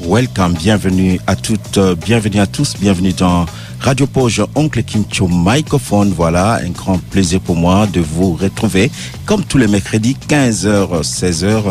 Welcome, bienvenue à toutes, euh, bienvenue à tous, bienvenue dans Radio Pause, Oncle Kincho Microphone. Voilà, un grand plaisir pour moi de vous retrouver comme tous les mercredis, 15h, 16h,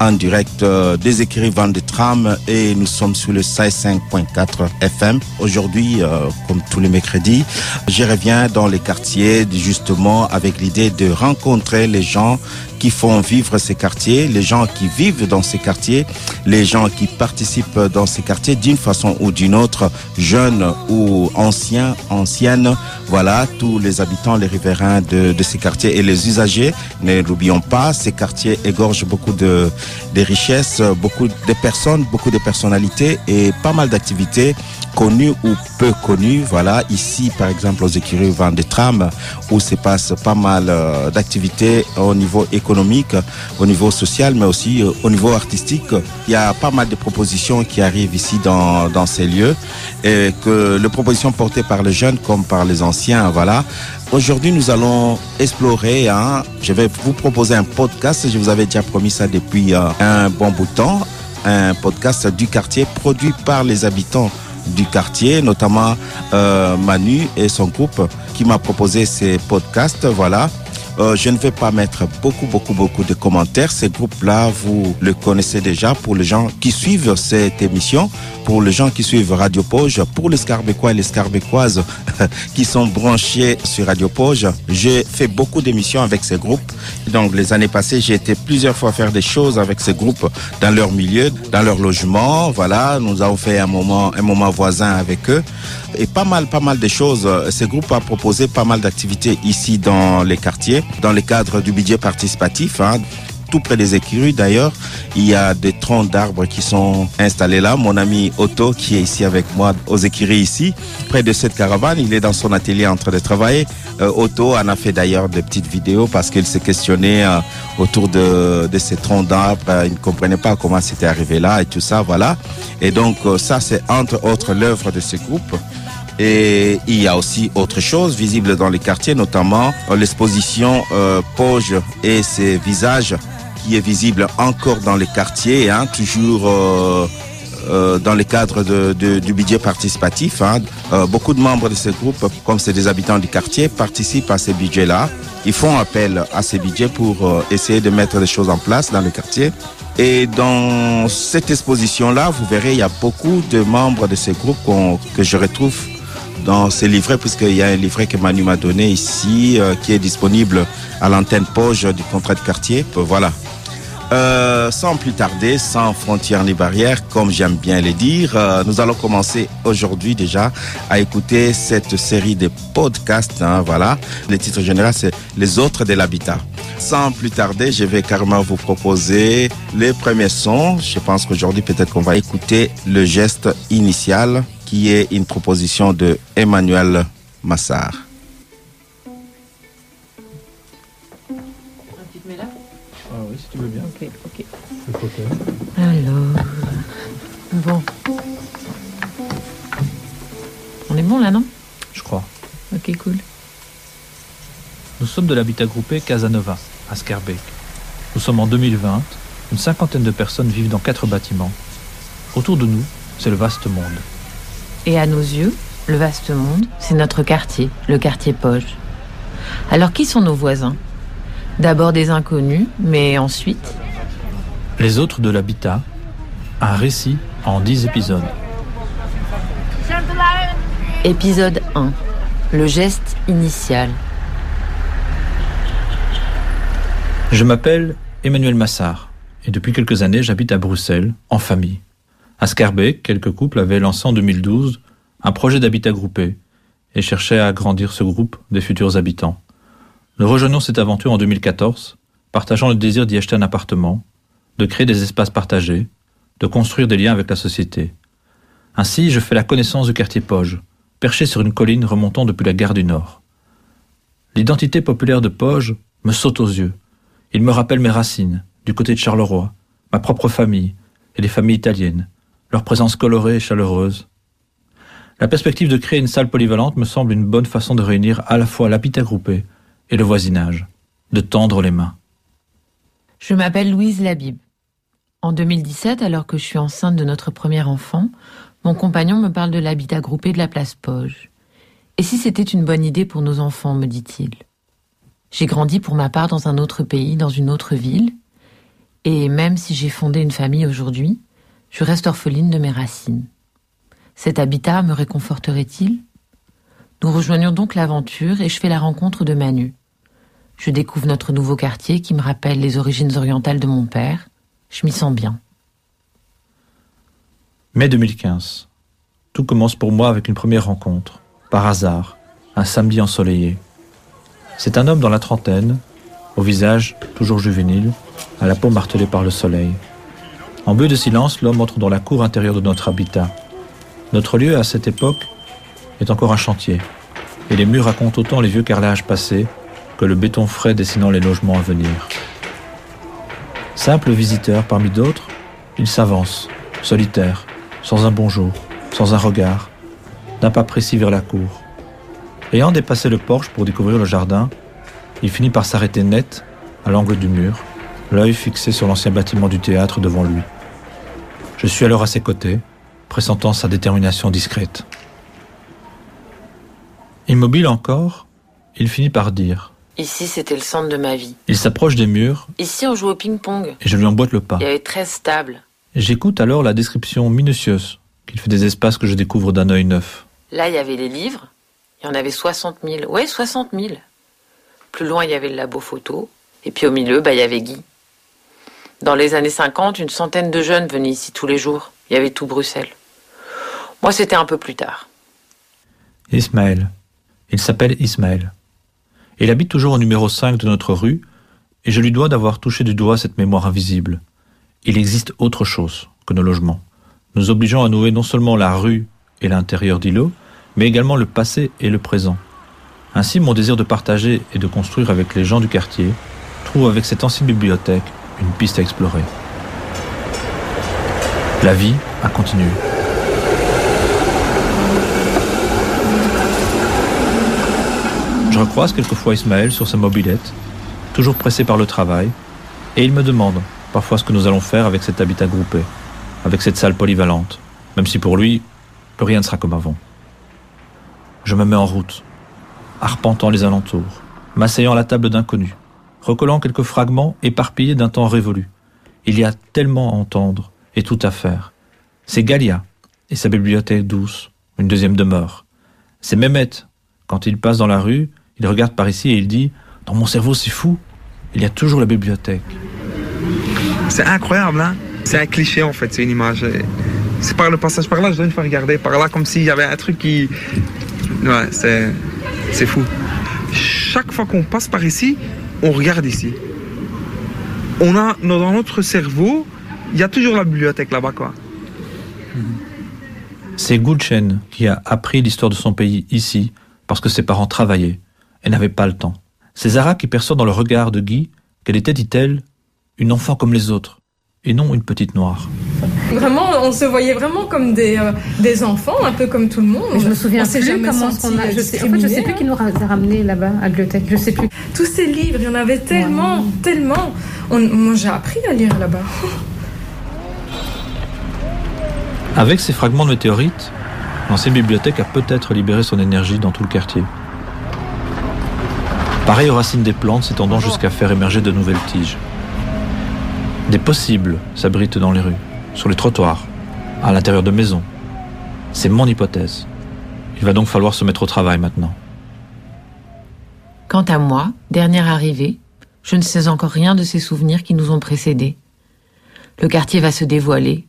en direct euh, des écrivains de tram et nous sommes sur le 65.4 FM. Aujourd'hui, euh, comme tous les mercredis, je reviens dans les quartiers justement avec l'idée de rencontrer les gens qui font vivre ces quartiers, les gens qui vivent dans ces quartiers, les gens qui participent dans ces quartiers d'une façon ou d'une autre, jeunes ou anciens, anciennes, voilà, tous les habitants, les riverains de, ces quartiers et les usagers. Ne l'oublions pas, ces quartiers égorgent beaucoup de, richesses, beaucoup de personnes, beaucoup de personnalités et pas mal d'activités connues ou peu connues. Voilà, ici, par exemple, aux écuries vent des trams, où se passe pas mal euh, d'activités au niveau économique, au niveau social, mais aussi euh, au niveau artistique. Il y a pas mal de propositions qui arrivent ici dans, dans ces lieux et que les propositions portées par les jeunes comme par les anciens, voilà. Aujourd'hui, nous allons explorer. Hein, je vais vous proposer un podcast. Je vous avais déjà promis ça depuis euh, un bon bout de temps. Un podcast du quartier produit par les habitants du quartier, notamment euh, Manu et son groupe qui m'a proposé ces podcasts. Voilà. Euh, je ne vais pas mettre beaucoup, beaucoup, beaucoup de commentaires. Ces groupes-là, vous le connaissez déjà pour les gens qui suivent cette émission, pour les gens qui suivent Radio Poge, pour les Scarbécois et les Scarbécoises qui sont branchés sur Radio Poge. J'ai fait beaucoup d'émissions avec ces groupes. Donc, les années passées, j'ai été plusieurs fois faire des choses avec ces groupes dans leur milieu, dans leur logement. Voilà, nous avons fait un moment, un moment voisin avec eux et pas mal, pas mal de choses. Ces groupes ont proposé pas mal d'activités ici dans les quartiers, dans le cadre du budget participatif. Hein. Tout près des écuries d'ailleurs, il y a des troncs d'arbres qui sont installés là. Mon ami Otto, qui est ici avec moi aux écuries ici, près de cette caravane, il est dans son atelier en train de travailler. Euh, Otto en a fait d'ailleurs des petites vidéos parce qu'il s'est questionné euh, autour de, ces troncs d'arbres. il ne comprenait pas comment c'était arrivé là et tout ça, voilà. Et donc euh, ça, c'est entre autres l'œuvre de ce groupe. Et il y a aussi autre chose visible dans les quartiers, notamment l'exposition euh, Poge et ses visages qui est visible encore dans les quartiers, hein, toujours euh, euh, dans le cadre de, de, du budget participatif. Hein. Euh, beaucoup de membres de ce groupe, comme c'est des habitants du quartier, participent à ces budgets-là. Ils font appel à ces budgets pour euh, essayer de mettre des choses en place dans le quartier. Et dans cette exposition-là, vous verrez, il y a beaucoup de membres de ce groupe que je retrouve dans ces livrets, puisqu'il y a un livret que Manu m'a donné ici, euh, qui est disponible à l'antenne Poge du contrat de quartier. Euh, voilà. Euh, sans plus tarder, sans frontières ni barrières, comme j'aime bien les dire, euh, nous allons commencer aujourd'hui déjà à écouter cette série de podcasts. Hein, voilà, le titre général c'est Les autres de l'habitat. Sans plus tarder, je vais carrément vous proposer les premiers sons. Je pense qu'aujourd'hui peut-être qu'on va écouter le geste initial qui est une proposition de Emmanuel Massard. Ah oui, si tu veux bien. Ok, ok. Alors, bon. On est bon là, non? Je crois. Ok, cool. Nous sommes de l'habitat groupé Casanova, à Scarbeck. Nous sommes en 2020. Une cinquantaine de personnes vivent dans quatre bâtiments. Autour de nous, c'est le vaste monde. Et à nos yeux, le vaste monde, c'est notre quartier, le quartier Poge. Alors qui sont nos voisins? D'abord des inconnus, mais ensuite? Les autres de l'habitat, un récit en dix épisodes. Épisode 1. Le geste initial. Je m'appelle Emmanuel Massard et depuis quelques années j'habite à Bruxelles, en famille. À Scarbeck, quelques couples avaient lancé en 2012 un projet d'habitat groupé et cherchaient à agrandir ce groupe des futurs habitants. Nous rejoignons cette aventure en 2014, partageant le désir d'y acheter un appartement, de créer des espaces partagés, de construire des liens avec la société. Ainsi, je fais la connaissance du quartier Poge, perché sur une colline remontant depuis la gare du Nord. L'identité populaire de Poge me saute aux yeux. Il me rappelle mes racines, du côté de Charleroi, ma propre famille et les familles italiennes, leur présence colorée et chaleureuse. La perspective de créer une salle polyvalente me semble une bonne façon de réunir à la fois l'habitat groupé et le voisinage, de tendre les mains. Je m'appelle Louise Labib. En 2017, alors que je suis enceinte de notre premier enfant, mon compagnon me parle de l'habitat groupé de la place Poge. Et si c'était une bonne idée pour nos enfants, me dit-il? J'ai grandi pour ma part dans un autre pays, dans une autre ville, et même si j'ai fondé une famille aujourd'hui, je reste orpheline de mes racines. Cet habitat me réconforterait-il? Nous rejoignons donc l'aventure et je fais la rencontre de Manu. Je découvre notre nouveau quartier qui me rappelle les origines orientales de mon père. Je m'y sens bien. Mai 2015. Tout commence pour moi avec une première rencontre, par hasard, un samedi ensoleillé. C'est un homme dans la trentaine, au visage toujours juvénile, à la peau martelée par le soleil. En but de silence, l'homme entre dans la cour intérieure de notre habitat. Notre lieu, à cette époque, est encore un chantier, et les murs racontent autant les vieux carrelages passés que le béton frais dessinant les logements à venir. Simple visiteur parmi d'autres, il s'avance, solitaire, sans un bonjour, sans un regard, d'un pas précis vers la cour. Ayant dépassé le porche pour découvrir le jardin, il finit par s'arrêter net, à l'angle du mur, l'œil fixé sur l'ancien bâtiment du théâtre devant lui. Je suis alors à ses côtés, pressentant sa détermination discrète. Immobile encore, il finit par dire Ici, c'était le centre de ma vie. Il s'approche des murs Ici, on jouait au ping-pong. et je lui emboîte le pas. Il y avait 13 tables. J'écoute alors la description minutieuse qu'il fait des espaces que je découvre d'un œil neuf. Là, il y avait les livres. Il y en avait 60 000. Ouais, 60 000. Plus loin, il y avait le labo photo. Et puis au milieu, bah, il y avait Guy. Dans les années 50, une centaine de jeunes venaient ici tous les jours. Il y avait tout Bruxelles. Moi, c'était un peu plus tard. Ismaël. Il s'appelle Ismaël. Il habite toujours au numéro 5 de notre rue, et je lui dois d'avoir touché du doigt cette mémoire invisible. Il existe autre chose que nos logements, nous obligeant à nouer non seulement la rue et l'intérieur d'îlots, mais également le passé et le présent. Ainsi, mon désir de partager et de construire avec les gens du quartier trouve avec cette ancienne bibliothèque une piste à explorer. La vie a continué. Je recroise quelquefois Ismaël sur sa mobilette, toujours pressé par le travail, et il me demande parfois ce que nous allons faire avec cet habitat groupé, avec cette salle polyvalente, même si pour lui, plus rien ne sera comme avant. Je me mets en route, arpentant les alentours, m'asseyant à la table d'inconnus, recollant quelques fragments éparpillés d'un temps révolu. Il y a tellement à entendre et tout à faire. C'est Galia et sa bibliothèque douce, une deuxième demeure. C'est Mehmet. Quand il passe dans la rue, il regarde par ici et il dit Dans mon cerveau, c'est fou. Il y a toujours la bibliothèque. C'est incroyable, hein? C'est un cliché en fait, c'est une image. C'est par le passage par là, je dois une fois regarder par là comme s'il y avait un truc qui. Ouais, c'est. C'est fou. Chaque fois qu'on passe par ici, on regarde ici. On a dans notre cerveau, il y a toujours la bibliothèque là-bas, quoi. C'est Gulchen qui a appris l'histoire de son pays ici parce que ses parents travaillaient et n'avaient pas le temps. C'est Zara qui perçoit dans le regard de Guy qu'elle était, dit-elle, une enfant comme les autres et non une petite noire. Vraiment, on se voyait vraiment comme des, euh, des enfants, un peu comme tout le monde. Mais je me souviens On plus jamais comment on a. Je sais, en fait, je sais plus qui nous a ramené là-bas à la bibliothèque. Je sais plus. Tous ces livres, il y en avait tellement, tellement. On- moi, j'ai appris à lire là-bas. Avec ces fragments de météorites, l'ancienne bibliothèque a peut-être libéré son énergie dans tout le quartier. Pareil aux racines des plantes s'étendant jusqu'à faire émerger de nouvelles tiges. Des possibles s'abritent dans les rues, sur les trottoirs, à l'intérieur de maisons. C'est mon hypothèse. Il va donc falloir se mettre au travail maintenant. Quant à moi, dernière arrivée, je ne sais encore rien de ces souvenirs qui nous ont précédés. Le quartier va se dévoiler.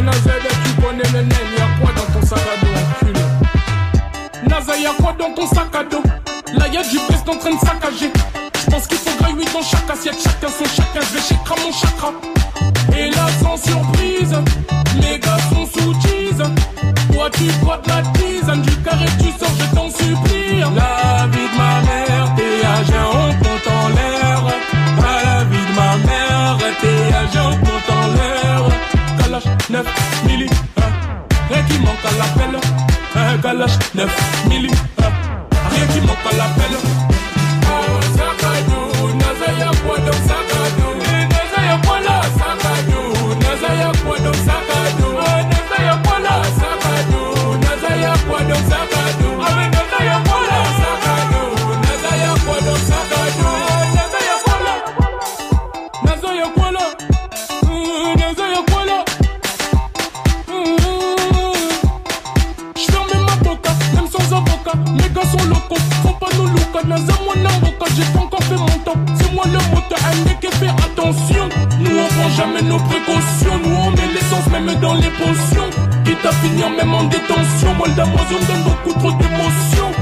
Naza, tu connais le y'a quoi dans ton sac à dos, enculé Naza, y'a quoi dans ton sac à dos Là, y'a du peste en train de saccager. J'pense qu'il faudrait 8 dans chaque assiette, chacun son chacun, je vais chez mon chakra. Et là, sans surprise, les gars sont sous tease. Toi, tu crois de la tisane, du carré, tu sors, je t'en supplie. La vie de ma mère, t'es agent, la lâche détention. Moi le d'Amazon me donne beaucoup trop d'émotions.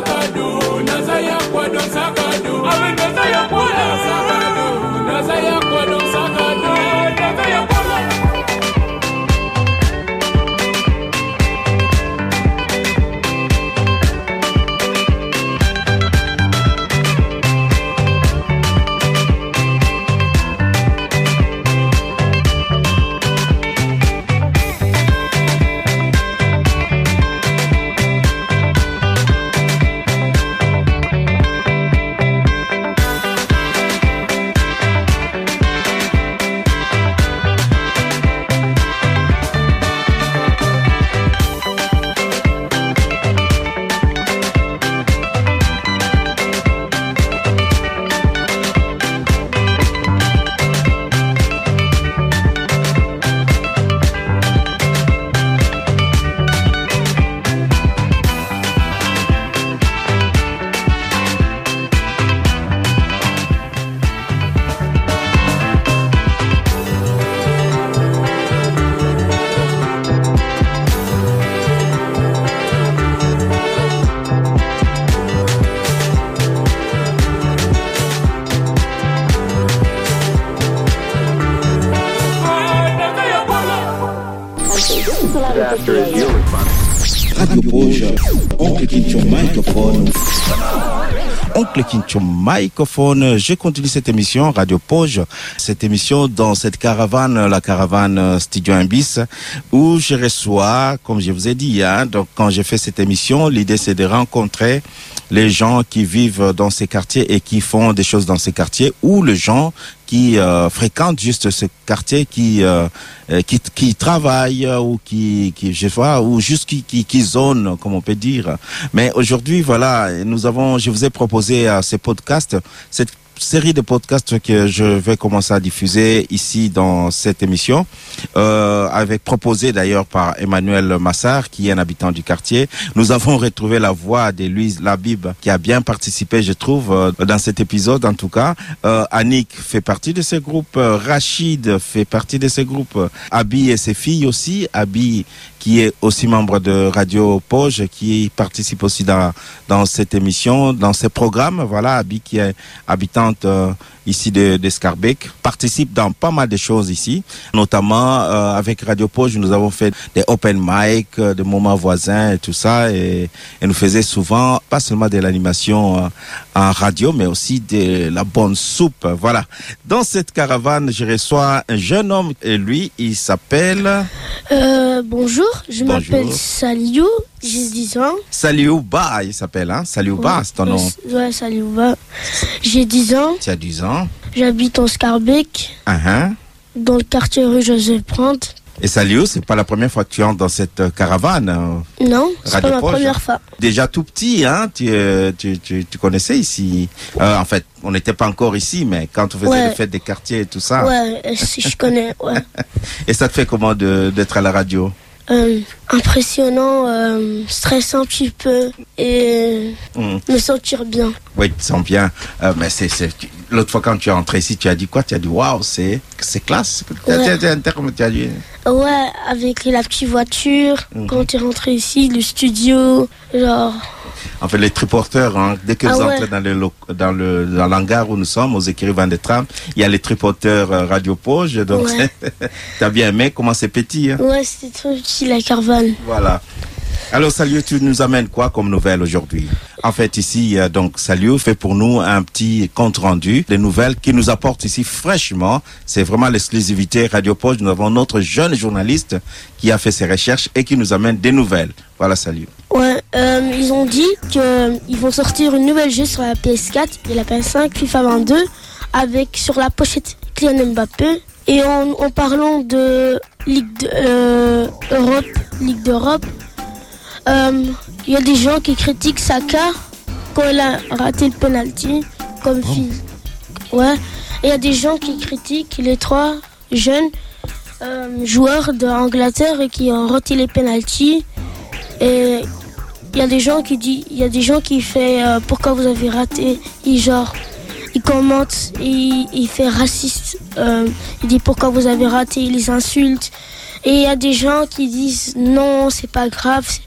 Là, sac à dos. Nazaya quoi donc sac à dos. Ah mais Nazaya quoi là, Oncle Kincho Microphone, je continue cette émission, Radio Poge, cette émission dans cette caravane, la caravane euh, Studio Imbis, où je reçois, comme je vous ai dit, hein, donc quand j'ai fait cette émission, l'idée c'est de rencontrer les gens qui vivent dans ces quartiers et qui font des choses dans ces quartiers, ou les gens qui euh, fréquentent juste ce quartier, qui euh, euh, qui, qui travaillent ou qui, qui je vois ou juste qui, qui, qui zone, comme on peut dire. Mais aujourd'hui, voilà, nous avons, je vous ai proposé à ces podcasts cette série de podcasts que je vais commencer à diffuser ici dans cette émission, euh, avec proposé d'ailleurs par Emmanuel Massard, qui est un habitant du quartier. Nous avons retrouvé la voix de Louise Labib, qui a bien participé, je trouve, euh, dans cet épisode en tout cas. Euh, fait partie de ce groupe, euh, Rachid fait partie de ce groupe, Abi et ses filles aussi, Abi qui est aussi membre de Radio Poge, qui participe aussi dans, cette émission, dans ces programmes. Voilà, Abi qui est habitante euh, ici de, de participe dans pas mal de choses ici, notamment euh, avec Radio Poge, nous avons fait des open mic, euh, des moments voisins et tout ça, et, et nous faisait souvent pas seulement de l'animation euh, en radio, mais aussi de la bonne soupe. Voilà. Dans cette caravane, je reçois un jeune homme, et lui, il s'appelle bonjour, je m'appelle Saliou, j'ai 10 ans. Saliouba, il s'appelle, hein? Saliouba, c'est ton nom. Ouais, Saliouba. J'ai 10 ans, Tu as 10 ans. J'habite en Scarbeck, hein. dans le quartier rue Joseph Brandt. Et Saliou, c'est pas la première fois que tu entres dans cette euh, caravane. euh. Non, c'est pas Poche. première fois. Déjà tout petit, hein, tu, euh, tu, tu, tu connaissais ici. Euh, en fait, on n'était pas encore ici, mais quand on faisait Ouais. les fêtes des quartiers et tout ça. Ouais, si je connais, ouais. Et ça te fait comment d'être à la radio? Euh, impressionnant, euh, stressant un petit peu et Hmm. me sentir bien. Oui, tu te sens bien. Euh, mais c'est- L'autre fois, quand tu es entré ici, tu as dit quoi? Tu as dit waouh, c'est c'est classe. Tu as- Ouais. as- as un terme, tu as dit. Ouais, avec la petite voiture, Mhm. quand tu es rentré ici, le studio, genre. En fait, les triporteurs, hein, dès que Ah vous ouais. entrez dans le, dans le dans l'hangar où nous sommes, aux écrits Van de Tram, il y a les triporteurs euh, Radio Poge. Donc, Ouais. tu as bien aimé comment c'est petit. Hein? Ouais, c'était trop petit la caravane. Voilà. Alors, Salut, tu nous amènes quoi comme nouvelle aujourd'hui? En fait, ici, euh, donc, Salut fait pour nous un petit compte rendu des nouvelles qui nous apporte ici fraîchement. C'est vraiment l'exclusivité Radio Poche. Nous avons notre jeune journaliste qui a fait ses recherches et qui nous amène des nouvelles. Voilà, Salut. Ouais, euh, ils ont dit qu'ils vont sortir une nouvelle jeu sur la PS4 et la PS5, FIFA 22, avec sur la pochette Kylian Mbappé. Et en, parlant de Ligue euh, Ligue d'Europe, euh, il y a des gens qui critiquent Saka quand il a raté le penalty, comme fille. Ouais. Et il y a des gens qui critiquent les trois jeunes euh, joueurs d'Angleterre et qui ont raté les penalties. Et il y a des gens qui disent, il y a des gens qui fait euh, pourquoi vous avez raté, il genre, il commente, il, il fait raciste, euh, il dit pourquoi vous avez raté, il les insulte. Et il y a des gens qui disent non, c'est pas grave, c'est-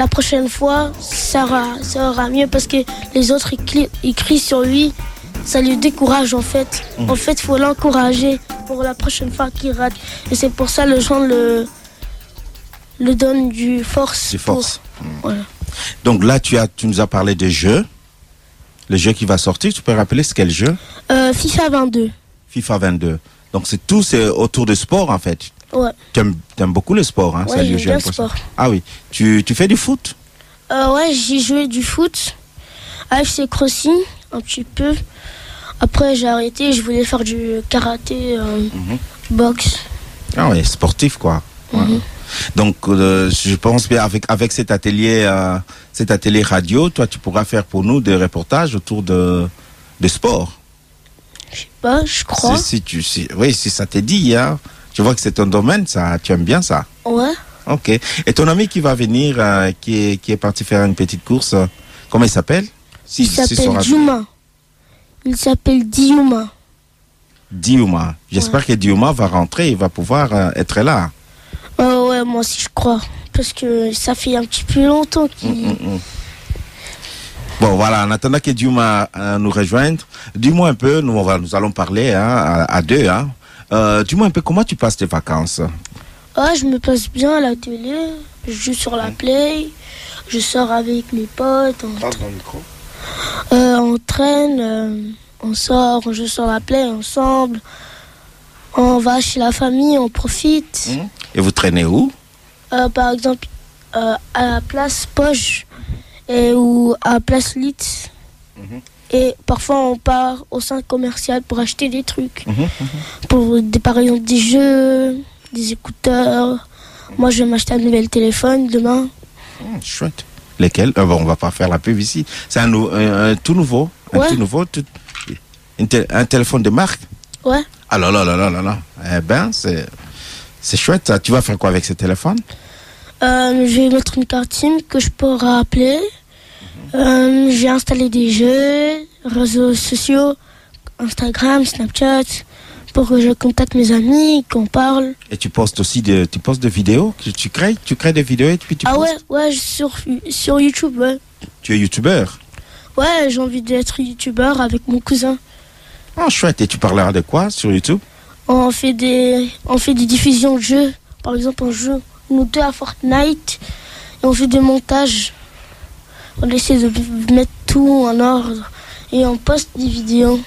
la prochaine fois ça aura, ça aura mieux parce que les autres ils, ils crient sur lui, ça lui décourage en fait. En fait, faut l'encourager pour la prochaine fois qu'il rate. Et c'est pour ça le gens le le donne du force. Du force. pour- voilà. Donc là, tu, as, tu nous as parlé des jeux. Le jeu qui va sortir, tu peux rappeler c'est quel jeu? Euh, FIFA 22. FIFA 22. Donc c'est tout c'est autour du sport en fait. Ouais. Tu aimes, beaucoup le sport, hein Ouais, j'aime le sport. Ah oui. Tu, tu fais du foot? Euh, ouais, j'ai joué du foot, AFC Crossing, un petit peu. Après, j'ai arrêté, je voulais faire du karaté, euh, Mhm. boxe. Ah oui, sportif quoi. Ouais. Mhm. Donc euh, je pense bien avec avec cet atelier euh, cet atelier radio, toi tu pourras faire pour nous des reportages autour de de sport. Je sais pas, je crois. Si, si tu si, oui, si ça t'est dit hein. Je vois que c'est ton domaine, ça tu aimes bien ça. Ouais. OK. Et ton ami qui va venir euh, qui est qui est parti faire une petite course, euh, comment il s'appelle? Si- Il si s'appelle radio- Juma. Il s'appelle Diouma. Diouma. J'espère que Diouma va rentrer, il va pouvoir euh, être là. Ouais, ouais, moi aussi, je crois. Parce que ça fait un petit peu longtemps qu'il. Mm, mm. Bon, voilà, en attendant que Diouma nous rejoigne, dis-moi un peu, nous, on va, nous allons parler hein, à, à deux. Hein. Euh, dis-moi un peu comment tu passes tes vacances? Ah, je me passe bien à la télé. Je joue sur la play. Je sors avec mes potes. On, euh, on traîne. euh, on sort, on joue sur la play ensemble. On va chez la famille, on profite. Mm. Et vous traînez où? Euh, par exemple, euh, à la place Poche et, ou à la place Litz. Mhm. Et parfois, on part au centre commercial pour acheter des trucs. Mhm, Pour des, par exemple des jeux, des écouteurs. Moi, je vais m'acheter un nouvel téléphone demain. Mm, Chouette. Lesquels? Euh, bon, On va pas faire la pub ici. C'est un, un- un tout nouveau. Un Ouais. tout nouveau. tout- un téléphone de marque Ouais. Ah là là là là là là. Eh ben, c'est, c'est chouette. ça. Tu vas faire quoi avec ce téléphone? Euh, je vais mettre une carte SIM que je peux rappeler. Euh, j'ai installé des jeux, réseaux sociaux, Instagram, Snapchat, pour que je contacte mes amis, qu'on parle. Et tu postes aussi des, tu postes des vidéos? Que tu crées, tu crées des vidéos et puis tu ah postes? ouais, ouais, sur, sur YouTube, ouais. Tu es youtubeur? Ouais, j'ai envie d'être youtubeur avec mon cousin. Oh, chouette. Et tu parleras de quoi sur YouTube? On fait des, on fait des diffusions de jeux. Par exemple, on joue nous deux à Fortnite et on fait des montages. On essaie de mettre tout en ordre et on poste des vidéos.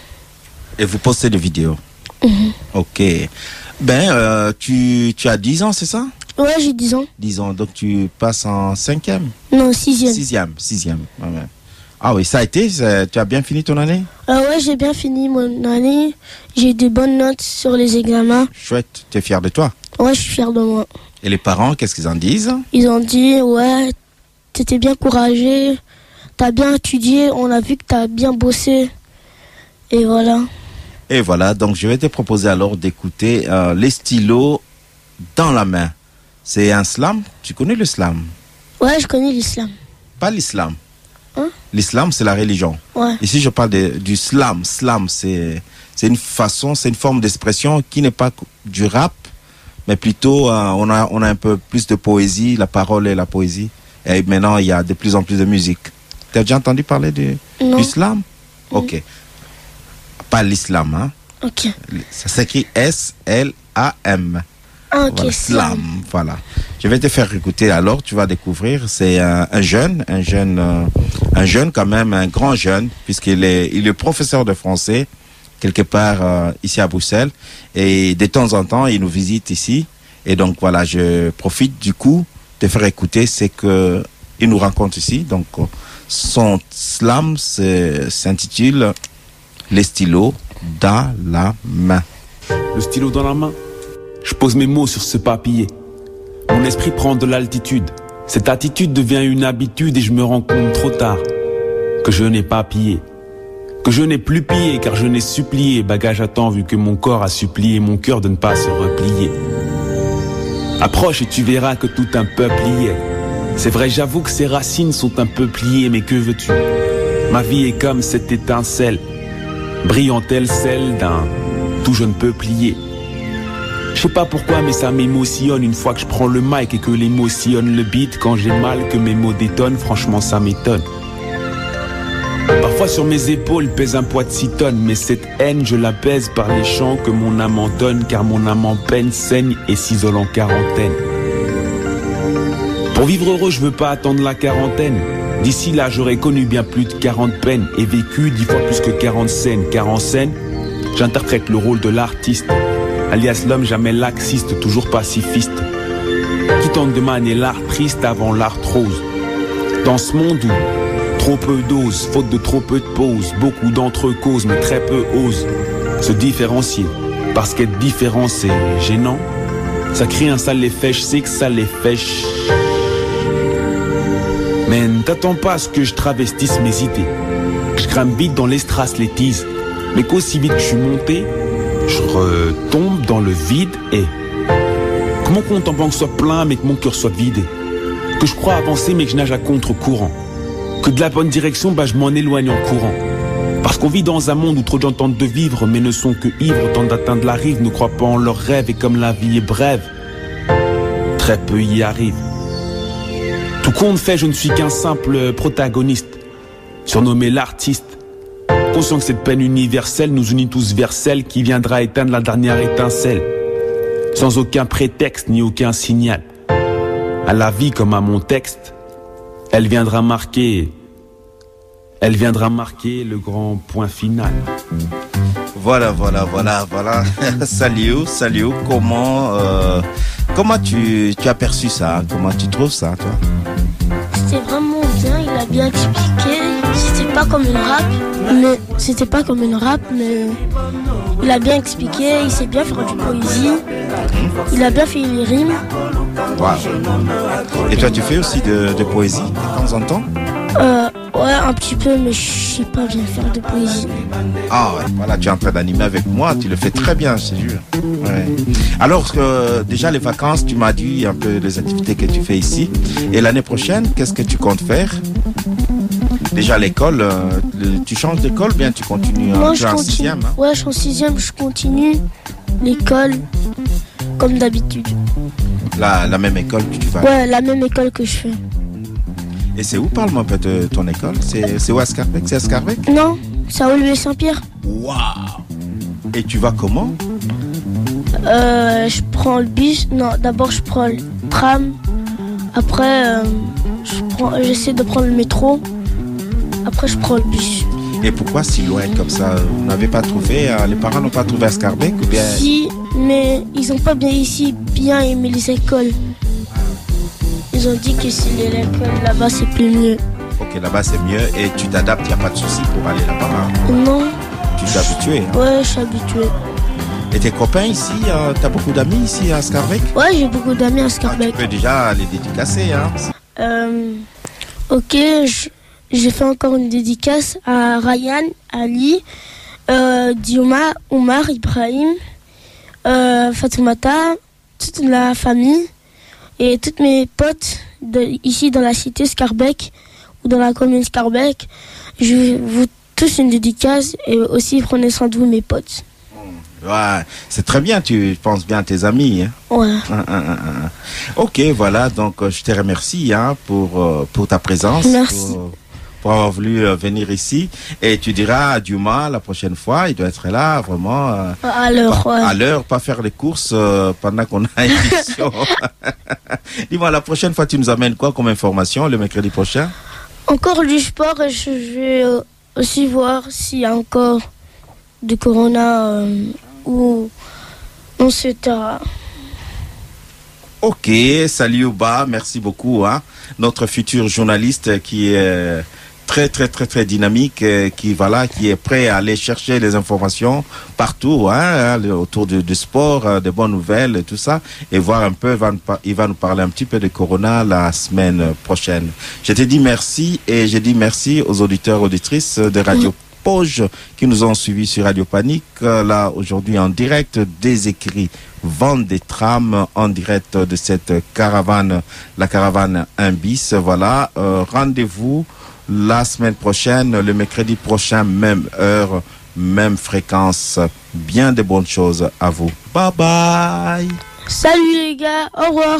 Et vous postez des vidéos. Mhm. Ok. Ben, euh, tu, tu as 10 ans, c'est ça? Ouais, j'ai 10 ans. 10 ans. Donc tu passes en cinquième? Non, sixième. Sixième. Sixième. ouais, ouais. Ah oui, ça a été Tu as bien fini ton année? Ah ouais, j'ai bien fini mon année. J'ai des bonnes notes sur les examens. Chouette. Tu es fier de toi? Ouais, je suis fier de moi. Et les parents, qu'est-ce qu'ils en disent? Ils ont dit, ouais, t'étais bien courageux, t'as bien étudié, on a vu que t'as bien bossé. Et voilà. Et voilà, donc je vais te proposer alors d'écouter euh, les stylos dans la main. C'est un slam? Tu connais le slam? Ouais, je connais l'islam. Pas l'islam. Hein? L'islam, c'est la religion. Ouais. Ici, je parle de- du slam. Slam, c'est c'est une façon, c'est une forme d'expression qui n'est pas du rap, mais plutôt euh, on a on a un peu plus de poésie, la parole et la poésie. Et maintenant, il y a de plus en plus de musique. Tu as déjà entendu parler du, Non. du slam? Ok. Pas l'islam, hein. Ok. Ça s'écrit S-L-A-M. Ah, ok, Voilà, slam. Voilà. Je vais te faire écouter alors, tu vas découvrir. C'est un, un jeune, un jeune, euh, un jeune quand même, un grand jeune, puisqu'il est, il est professeur de français quelque part euh, ici à Bruxelles. Et de temps en temps, il nous visite ici. Et donc voilà, je profite du coup de faire écouter ce que il nous raconte ici. Donc son slam s'intitule Les stylos dans la main. le stylo dans la main. Je pose mes mots sur ce papier. Mon esprit prend de l'altitude. Cette attitude devient une habitude et je me rends compte trop tard que je n'ai pas pillé. Que je n'ai plus pillé car je n'ai supplié bagage à temps vu que mon corps a supplié mon cœur de ne pas se replier. Approche et tu verras que tout un peuple y est. C'est vrai, j'avoue que ses racines sont un peu pliées, mais que veux-tu? Ma vie est comme cette étincelle, brillante-elle celle d'un tout jeune peuplier. Je sais pas pourquoi, mais ça m'émotionne une fois que je prends le mic et que l'émotion le beat. Quand j'ai mal, que mes mots détonnent, franchement ça m'étonne. Sur mes épaules pèse un poids de 6 tonnes, mais cette haine je la pèse par les chants que mon âme entonne, car mon âme en peine saigne et s'isole en quarantaine. Pour vivre heureux, je veux pas attendre la quarantaine. D'ici là, j'aurais connu bien plus de 40 peines et vécu dix fois plus que 40 scènes. Car en scène, j'interprète le rôle de l'artiste, alias l'homme jamais laxiste, toujours pacifiste, qui tente de manier l'art triste avant l'art rose. Dans ce monde où trop peu d'ose, faute de trop peu de pauses, beaucoup d'entre eux causent, mais très peu osent se différencier. Parce qu'être différent, c'est gênant. Ça crée un sale effet, je sais que ça les ch- mais ne t'attends pas à ce que je travestisse mes idées. Je grimpe vite dans les strass, les teases. Mais qu'aussi vite que je suis monté, je retombe dans le vide et. Que mon compte en banque soit plein mais que mon cœur soit vidé. Que je crois avancer mais que je nage à contre-courant. Que de la bonne direction, bah je m'en éloigne en courant. Parce qu'on vit dans un monde où trop de gens tentent de vivre mais ne sont que ivres, tentent d'atteindre la rive, ne croient pas en leurs rêves et comme la vie est brève, très peu y arrivent. Tout compte fait, je ne suis qu'un simple protagoniste, surnommé l'artiste. Conscient que cette peine universelle nous unit tous vers celle qui viendra éteindre la dernière étincelle, sans aucun prétexte ni aucun signal. À la vie comme à mon texte, elle viendra marquer, elle viendra marquer le grand point final. Voilà, voilà, voilà, voilà. salut, salut. Comment, euh, comment tu, tu as perçu ça? Comment tu trouves ça, toi? C'était vraiment bien, il a bien expliqué. C'était pas comme une rap, mais c'était pas comme une rap, mais il a bien expliqué, il sait bien faire du poésie. Il a bien fait les rimes. Et toi, tu fais aussi de, de poésie de temps en temps Euh, ouais, un petit peu, mais je sais pas bien faire de poésie. Ah ouais, voilà, tu es en train d'animer avec moi, tu le fais très bien, je te jure. Ouais. Alors, euh, déjà les vacances, tu m'as dit un peu les activités que tu fais ici. Et l'année prochaine, qu'est-ce que tu comptes faire? Déjà l'école, euh, tu changes d'école, bien tu continues Moi, tu je es en continue. sixième. hein? Ouais, je suis en sixième, je continue l'école comme d'habitude. La, la même école que tu vas. Ouais, la même école que je fais. Et c'est où, parle-moi un peu de ton école? C'est où à Scarbeck? C'est à Scarbeck? Non, c'est à Olivier Saint-Pierre. Waouh Et tu vas comment? Euh, je prends le bus. Non, d'abord je prends le tram. Après, euh, je j'essaie de prendre le métro. Après, je prends le bus. Et pourquoi si loin comme ça? Vous n'avez pas trouvé, euh, les parents n'ont pas trouvé à Scarbeck ou bien Si, mais ils ont pas bien ici bien aimé les écoles. Ils ont dit que si l'école là-bas c'est plus mieux. Ok, là-bas c'est mieux et tu t'adaptes, il n'y a pas de souci pour aller là-bas. hein. Non, Tu t'es habitué. hein. ouais, je suis habituée. Et tes copains ici, euh, t'as beaucoup d'amis ici à Scarbeck? Ouais, j'ai beaucoup d'amis à Tu Scarbeck. peux déjà les dédicacer. Hein. Euh, ok, j'ai fait encore une dédicace à Ryan, Ali, euh, Dioma, Omar, Ibrahim, euh, Fatoumata, toute la famille et toutes mes potes de, ici dans la cité Scarbeck ou dans la commune Scarbeck. Je vous tous une dédicace et aussi prenez soin de vous, mes potes. Ouais, c'est très bien, tu penses bien à tes amis. Hein? Ouais. Hein, hein, hein. Ok, voilà, donc euh, je te remercie hein, pour, euh, pour ta présence. Merci. Pour, pour avoir voulu euh, venir ici. Et tu diras à Dumas la prochaine fois, il doit être là vraiment euh, À l'heure, ouais. à l'heure, pas faire les courses euh, pendant qu'on a émission. Dis-moi, la prochaine fois, tu nous amènes quoi comme information le mercredi prochain? Encore du sport et je vais aussi voir s'il y a encore du corona euh, ou on pas. Ok, salut Ouba, merci beaucoup. Hein. Notre futur journaliste qui est très très très très dynamique, euh, qui voilà, qui est prêt à aller chercher les informations partout, hein, hein, autour du, du sport, euh, des bonnes nouvelles et tout ça, et voir un peu. Il va, nous par- il va nous parler un petit peu de Corona la semaine prochaine. Je te dis merci et je dis merci aux auditeurs auditrices de Radio. Poge qui nous ont suivis sur Radio Panique, euh, là aujourd'hui en direct des écrits vente des trams en direct de cette caravane, la caravane 1 bis. Voilà, euh, rendez-vous la semaine prochaine, le mercredi prochain, même heure, même fréquence. Bien de bonnes choses à vous. Bye bye. Salut les gars, au revoir.